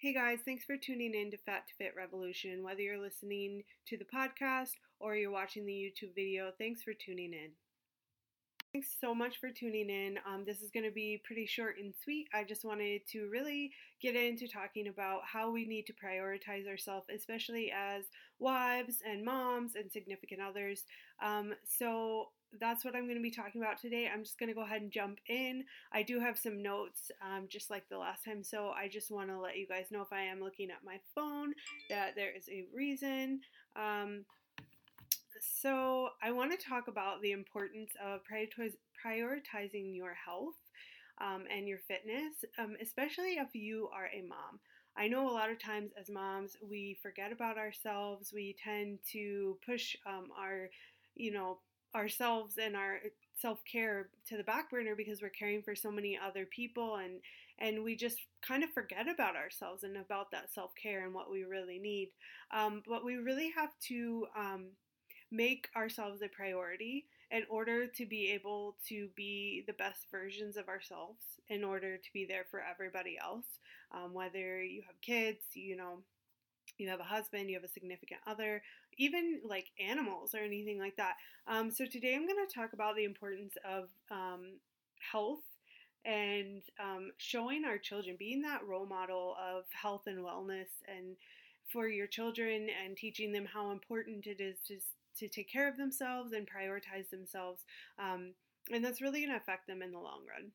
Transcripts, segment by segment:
Hey guys, thanks for tuning in to Fat to Fit Revolution. Whether you're listening to the podcast or you're watching the YouTube video, thanks for tuning in. Thanks so much for tuning in. Um, this is going to be pretty short and sweet. I just wanted to really get into talking about how we need to prioritize ourselves, especially as wives and moms and significant others. Um, so, that's what I'm going to be talking about today. I'm just going to go ahead and jump in. I do have some notes, um, just like the last time, so I just want to let you guys know if I am looking at my phone that there is a reason. Um, so, I want to talk about the importance of prioritizing your health um, and your fitness, um, especially if you are a mom. I know a lot of times as moms, we forget about ourselves. We tend to push um, our, you know, ourselves and our self-care to the back burner because we're caring for so many other people and and we just kind of forget about ourselves and about that self-care and what we really need. Um, but we really have to um, make ourselves a priority in order to be able to be the best versions of ourselves in order to be there for everybody else um, whether you have kids you know you have a husband, you have a significant other, even like animals or anything like that. Um, so today I'm going to talk about the importance of um, health and um, showing our children, being that role model of health and wellness and for your children and teaching them how important it is to, to take care of themselves and prioritize themselves. Um, and that's really going to affect them in the long run.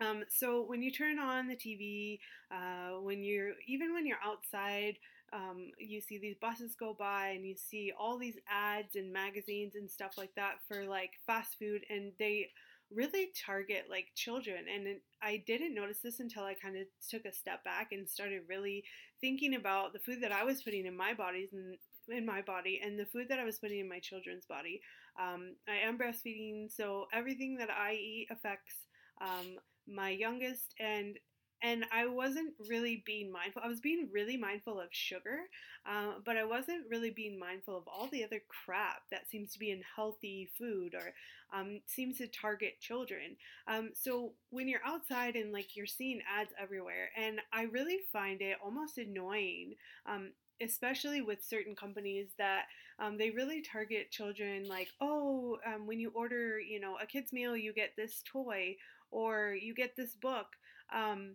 Um, so when you turn on the TV, uh, when you're even when you're outside um, you see these buses go by and you see all these ads and magazines and stuff like that for like fast food and they really target like children. And i didn't notice this until i kind of took a step back and started really thinking about the food that i was putting in my bodies and in my body and the food that i was putting in my children's body. Um, i am breastfeeding so everything that i eat affects um, my youngest and and I wasn't really being mindful. I was being really mindful of sugar, uh, but I wasn't really being mindful of all the other crap that seems to be in healthy food or um, seems to target children. Um, so when you're outside and like you're seeing ads everywhere, and I really find it almost annoying. Um, especially with certain companies that um, they really target children like oh um, when you order you know a kids meal you get this toy or you get this book um,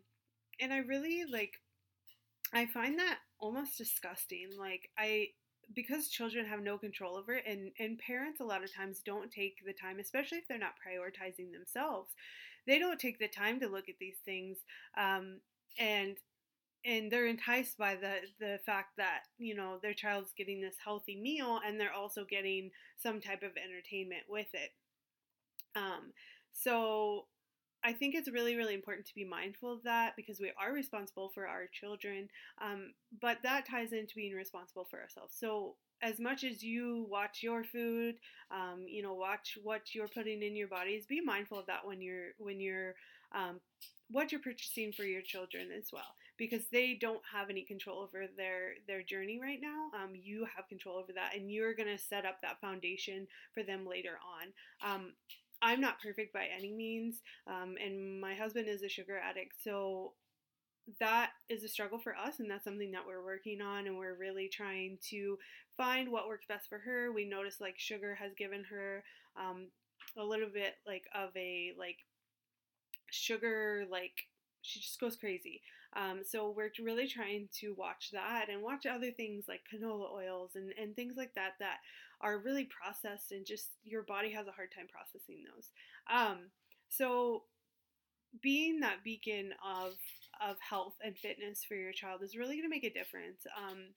and I really like I find that almost disgusting. Like I because children have no control over it and, and parents a lot of times don't take the time, especially if they're not prioritizing themselves, they don't take the time to look at these things. Um, and and they're enticed by the the fact that you know their child's getting this healthy meal and they're also getting some type of entertainment with it um, so I think it's really, really important to be mindful of that because we are responsible for our children. Um, but that ties into being responsible for ourselves. So, as much as you watch your food, um, you know, watch what you're putting in your bodies, be mindful of that when you're when you're um, what you're purchasing for your children as well, because they don't have any control over their their journey right now. Um, you have control over that, and you're gonna set up that foundation for them later on. I'm not perfect by any means, um, and my husband is a sugar addict, so that is a struggle for us, and that's something that we're working on, and we're really trying to find what works best for her. We notice like sugar has given her um, a little bit like of a like sugar like she just goes crazy. Um, so we're really trying to watch that and watch other things like canola oils and, and things like that that are really processed and just your body has a hard time processing those. Um, so being that beacon of of health and fitness for your child is really going to make a difference. Um,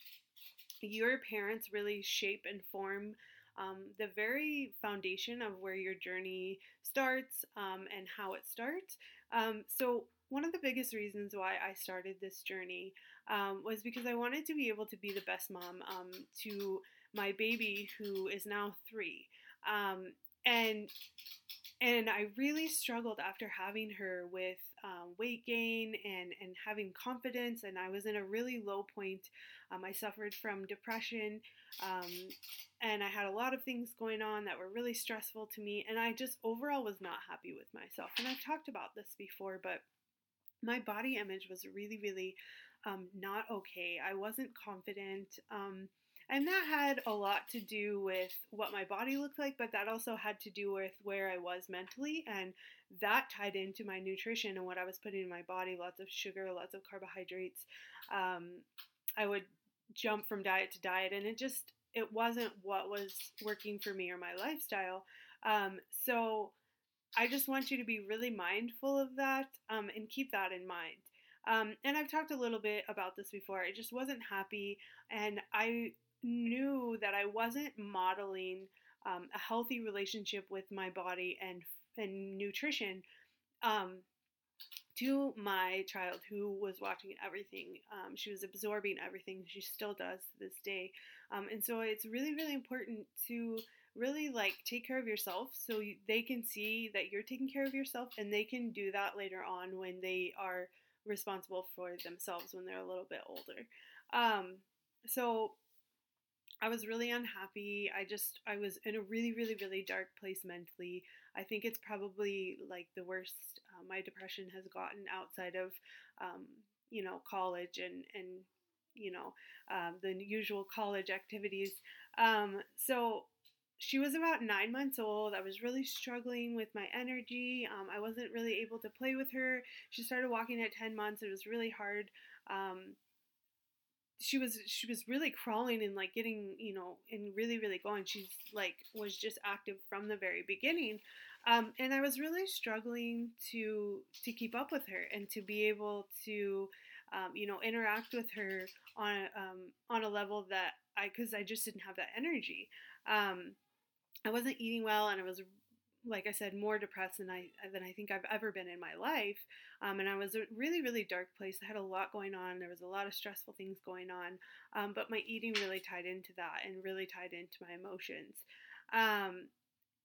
your parents really shape and form um, the very foundation of where your journey starts um, and how it starts. Um, so one of the biggest reasons why I started this journey um, was because I wanted to be able to be the best mom um, to my baby who is now three. Um, and and I really struggled after having her with um, weight gain and, and having confidence. And I was in a really low point. Um, I suffered from depression. Um, and I had a lot of things going on that were really stressful to me. And I just overall was not happy with myself. And I've talked about this before, but my body image was really, really um, not okay. I wasn't confident. Um, and that had a lot to do with what my body looked like, but that also had to do with where I was mentally. And that tied into my nutrition and what I was putting in my body lots of sugar, lots of carbohydrates. Um, I would jump from diet to diet, and it just it wasn't what was working for me or my lifestyle. Um, so I just want you to be really mindful of that um, and keep that in mind. Um, and I've talked a little bit about this before. I just wasn't happy, and I knew that I wasn't modeling um, a healthy relationship with my body and and nutrition um, to my child who was watching everything. Um, she was absorbing everything. She still does to this day. Um, and so it's really, really important to really like take care of yourself so you, they can see that you're taking care of yourself and they can do that later on when they are responsible for themselves when they're a little bit older. Um, so I was really unhappy. I just, I was in a really, really, really dark place mentally. I think it's probably like the worst uh, my depression has gotten outside of, um, you know, college and, and you know, um, the usual college activities. Um, so she was about nine months old. I was really struggling with my energy. Um, I wasn't really able to play with her. She started walking at 10 months. It was really hard. Um, she was she was really crawling and like getting you know and really really going she's like was just active from the very beginning um, and i was really struggling to to keep up with her and to be able to um, you know interact with her on um, on a level that i because i just didn't have that energy um, i wasn't eating well and i was like I said, more depressed than I than I think I've ever been in my life. Um, and I was a really, really dark place. I had a lot going on. There was a lot of stressful things going on. Um, but my eating really tied into that and really tied into my emotions. Um,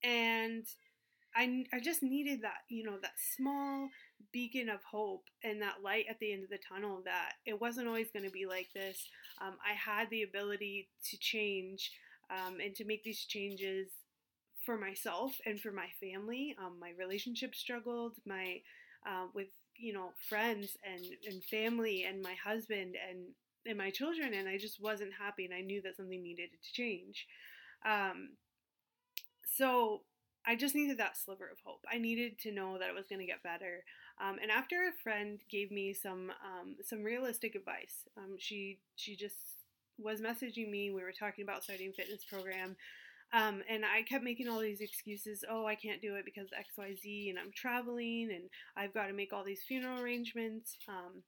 and I, I just needed that, you know, that small beacon of hope and that light at the end of the tunnel that it wasn't always going to be like this. Um, I had the ability to change um, and to make these changes for myself and for my family. Um, my relationship struggled. My uh, with you know friends and and family and my husband and and my children, and I just wasn't happy, and I knew that something needed to change. Um, so I just needed that sliver of hope. I needed to know that it was going to get better. Um, and after a friend gave me some um, some realistic advice, um, she she just was messaging me. We were talking about starting a fitness program. Um, and I kept making all these excuses. Oh, I can't do it because X, Y, Z, and I'm traveling, and I've got to make all these funeral arrangements, um,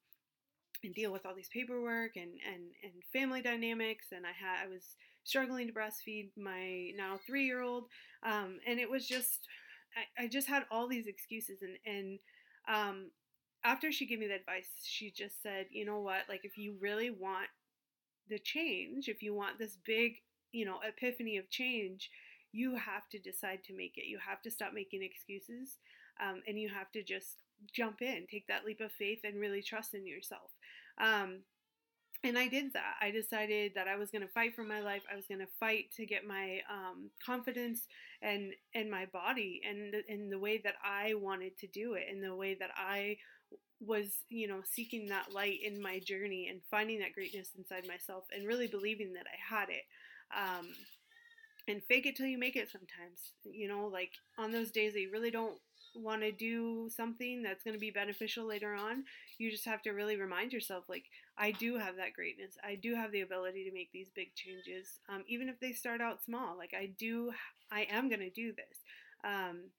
and deal with all these paperwork and and and family dynamics. And I had I was struggling to breastfeed my now three year old, um, and it was just I, I, just had all these excuses. And and um, after she gave me the advice, she just said, you know what, like if you really want the change, if you want this big you know, epiphany of change, you have to decide to make it. You have to stop making excuses um, and you have to just jump in, take that leap of faith, and really trust in yourself. Um, and I did that. I decided that I was going to fight for my life. I was going to fight to get my um, confidence and and my body and in the way that I wanted to do it, in the way that I was, you know, seeking that light in my journey and finding that greatness inside myself and really believing that I had it. Um, and fake it till you make it sometimes. You know, like on those days that you really don't want to do something that's going to be beneficial later on, you just have to really remind yourself, like, I do have that greatness. I do have the ability to make these big changes, um, even if they start out small. Like, I do, I am going to do this. Um,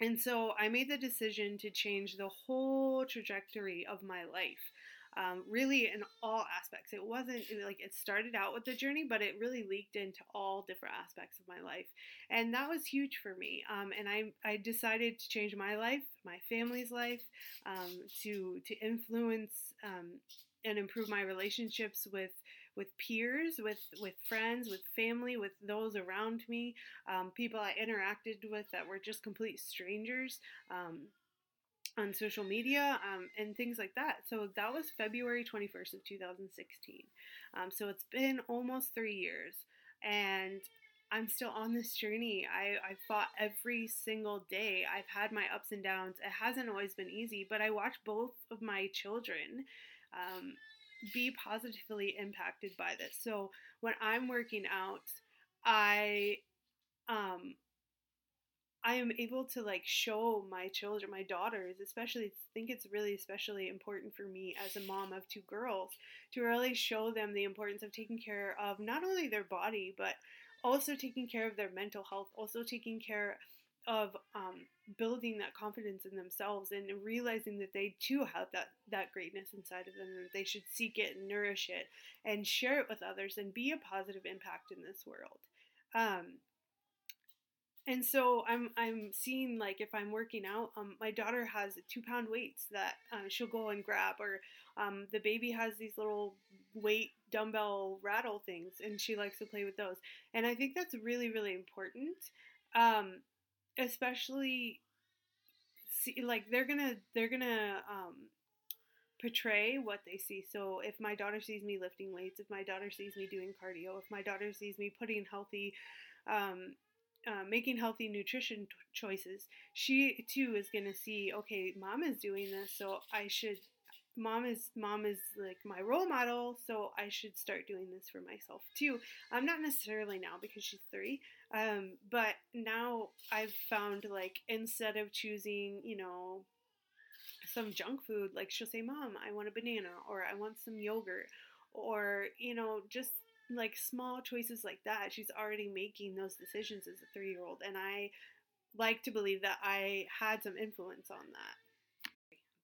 and so I made the decision to change the whole trajectory of my life um, really in all aspects. It wasn't like it started out with the journey, but it really leaked into all different aspects of my life, and that was huge for me. Um, and I I decided to change my life, my family's life, um, to to influence um, and improve my relationships with with peers, with with friends, with family, with those around me, um, people I interacted with that were just complete strangers. Um, on social media um, and things like that. So that was February 21st of 2016. Um, so it's been almost three years, and I'm still on this journey. I, I fought every single day. I've had my ups and downs. It hasn't always been easy, but I watch both of my children um, be positively impacted by this. So when I'm working out, I um I am able to like show my children, my daughters, especially think it's really especially important for me as a mom of two girls to really show them the importance of taking care of not only their body but also taking care of their mental health, also taking care of um, building that confidence in themselves and realizing that they too have that that greatness inside of them and that they should seek it and nourish it and share it with others and be a positive impact in this world. Um, and so I'm I'm seeing like if I'm working out, um, my daughter has two pound weights that uh, she'll go and grab, or um, the baby has these little weight dumbbell rattle things, and she likes to play with those. And I think that's really really important. Um, especially see, like they're gonna they're gonna um, portray what they see. So if my daughter sees me lifting weights, if my daughter sees me doing cardio, if my daughter sees me putting healthy, um, uh, making healthy nutrition t- choices, she too is gonna see, okay, mom is doing this, so I should mom is mom is like my role model so i should start doing this for myself too. I'm not necessarily now because she's three um, but now i've found like instead of choosing you know some junk food like she'll say mom i want a banana or i want some yogurt or you know just like small choices like that she's already making those decisions as a three year old and i like to believe that i had some influence on that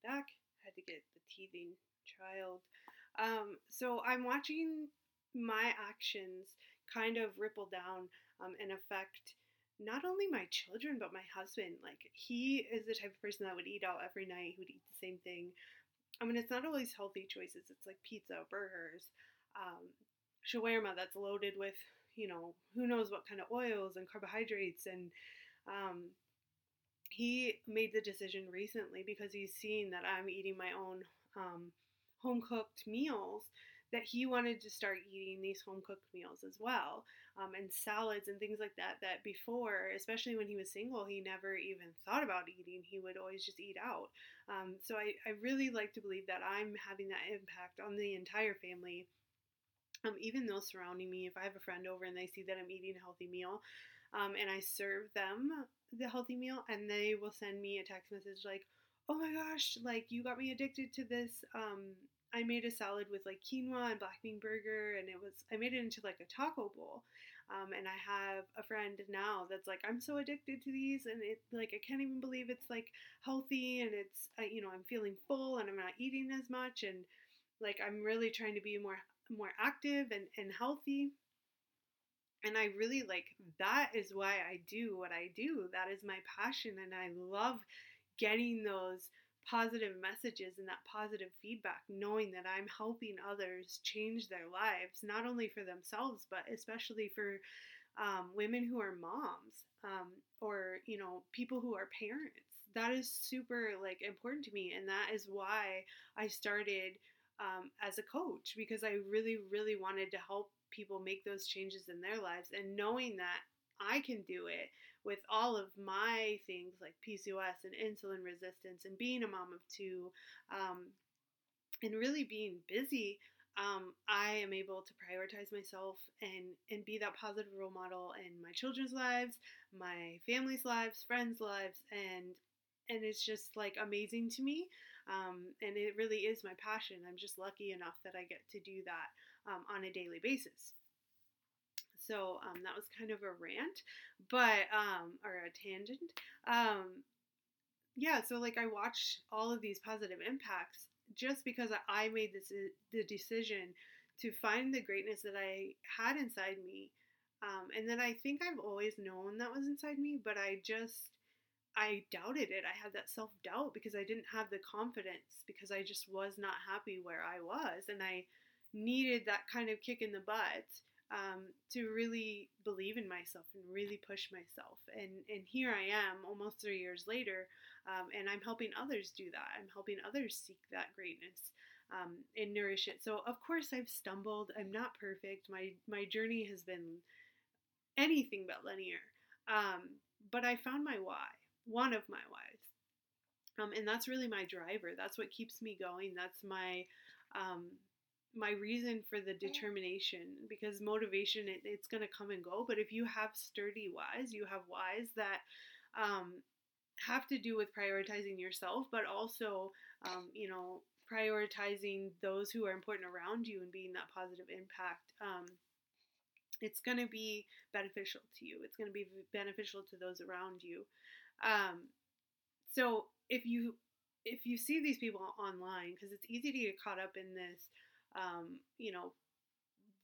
back had to get the teething child. Um, so I'm watching my actions kind of ripple down um, and affect not only my children but my husband. Like he is the type of person that would eat out every night. Who would eat the same thing. I mean, it's not always healthy choices. It's like pizza, burgers, um, shawarma that's loaded with you know who knows what kind of oils and carbohydrates and um, he made the decision recently because he's seen that I'm eating my own um, home cooked meals that he wanted to start eating these home cooked meals as well um, and salads and things like that that before especially when he was single he never even thought about eating. He would always just eat out. Um, so I, I really like to believe that i'm having that impact on the entire family um, even those surrounding me if i have a friend over and they see that i'm eating a healthy meal um, and i serve them the healthy meal and they will send me a text message like oh my gosh, like you got me addicted to this. Um, I made a salad with like quinoa and black bean burger, and it was I made it into like a taco bowl. Um, and I have a friend now that's like, I'm so addicted to these, and it like I can't even believe it's like healthy, and it's uh, you know I'm feeling full, and I'm not eating as much, and like I'm really trying to be more more active and and healthy. And I really like that is why I do what I do. That is my passion, and I love getting those positive messages and that positive feedback, knowing that I'm helping others change their lives, not only for themselves, but especially for um, women who are moms um, or, you know, people who are parents. That is super like important to me. And that is why I started um, as a coach because I really, really wanted to help people make those changes in their lives and knowing that I can do it with all of my things like PCOS and insulin resistance and being a mom of two um, and really being busy, um, I am able to prioritize myself and, and be that positive role model in my children's lives, my family's lives, friends' lives, and and it's just like amazing to me. Um, and it really is my passion. I'm just lucky enough that I get to do that um, on a daily basis. So um, that was kind of a rant, but um, or a tangent. Um, yeah, so like I watch all of these positive impacts just because I made this the decision to find the greatness that I had inside me, um, and then I think I've always known that was inside me, but I just I doubted it. I had that self doubt because I didn't have the confidence because I just was not happy where I was, and I needed that kind of kick in the butt um, to really believe in myself and really push myself. And and here I am, almost three years later, um, and I'm helping others do that. I'm helping others seek that greatness um, and nourish it. So of course I've stumbled. I'm not perfect. My my journey has been anything but linear. Um, but I found my why, one of my whys. Um, and that's really my driver. That's what keeps me going. That's my um, my reason for the determination because motivation it, it's going to come and go but if you have sturdy whys you have whys that um, have to do with prioritizing yourself but also um, you know prioritizing those who are important around you and being that positive impact um, it's going to be beneficial to you it's going to be beneficial to those around you um, so if you if you see these people online because it's easy to get caught up in this um, you know,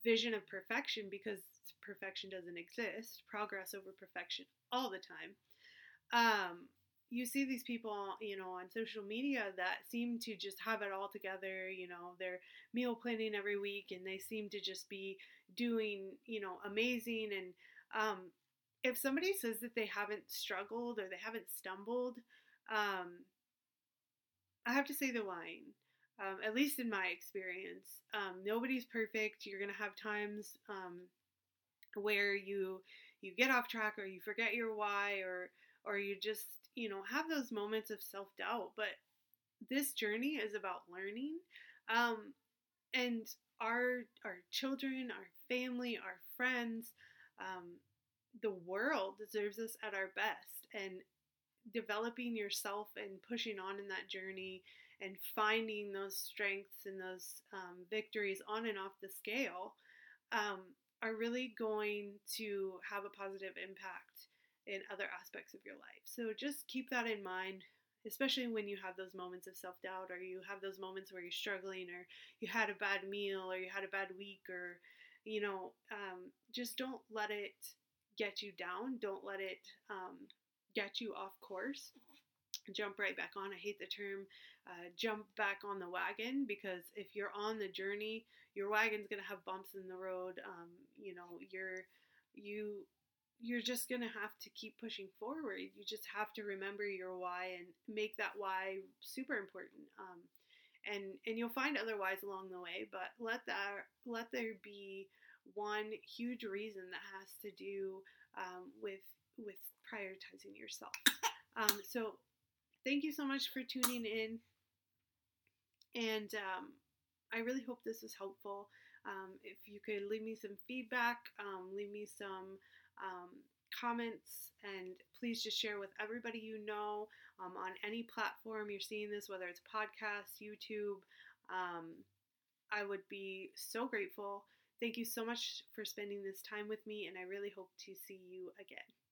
vision of perfection because perfection doesn't exist, progress over perfection all the time. Um, you see these people, you know, on social media that seem to just have it all together. You know, they're meal planning every week, and they seem to just be doing, you know, amazing. And um, if somebody says that they haven't struggled or they haven't stumbled, um, I have to say they're lying um, at least in my experience. Um, nobody's perfect. You're gonna have times um, where you you get off track or you forget your why or or you just you know have those moments of self doubt. But this journey is about learning, um, and our our children, our family, our friends, um, the world deserves us at our best and developing yourself and pushing on in that journey and finding those strengths and those um, victories on and off the scale um, are really going to have a positive impact in other aspects of your life. So just keep that in mind, especially when you have those moments of self doubt or you have those moments where you're struggling or you had a bad meal or you had a bad week or, you know, um, just don't let it get you down. Don't let it um, get you off course jump right back on. I hate the term uh, jump back on the wagon because if you're on the journey, your wagon's gonna have bumps in the road. Um, you know, you're you you're just gonna have to keep pushing forward. You just have to remember your why and make that why super important. Um, and and you'll find other whys along the way, but let that let there be one huge reason that has to do um, with with prioritizing yourself. Um, so thank you so much for tuning in. And um, I really hope this was helpful. Um, if you could leave me some feedback, um, leave me some um, comments, and please just share with everybody you know on any platform you're seeing this, whether it's podcast, YouTube. I would be so grateful. Thank you so much for spending this time with me, and I really hope to see you again.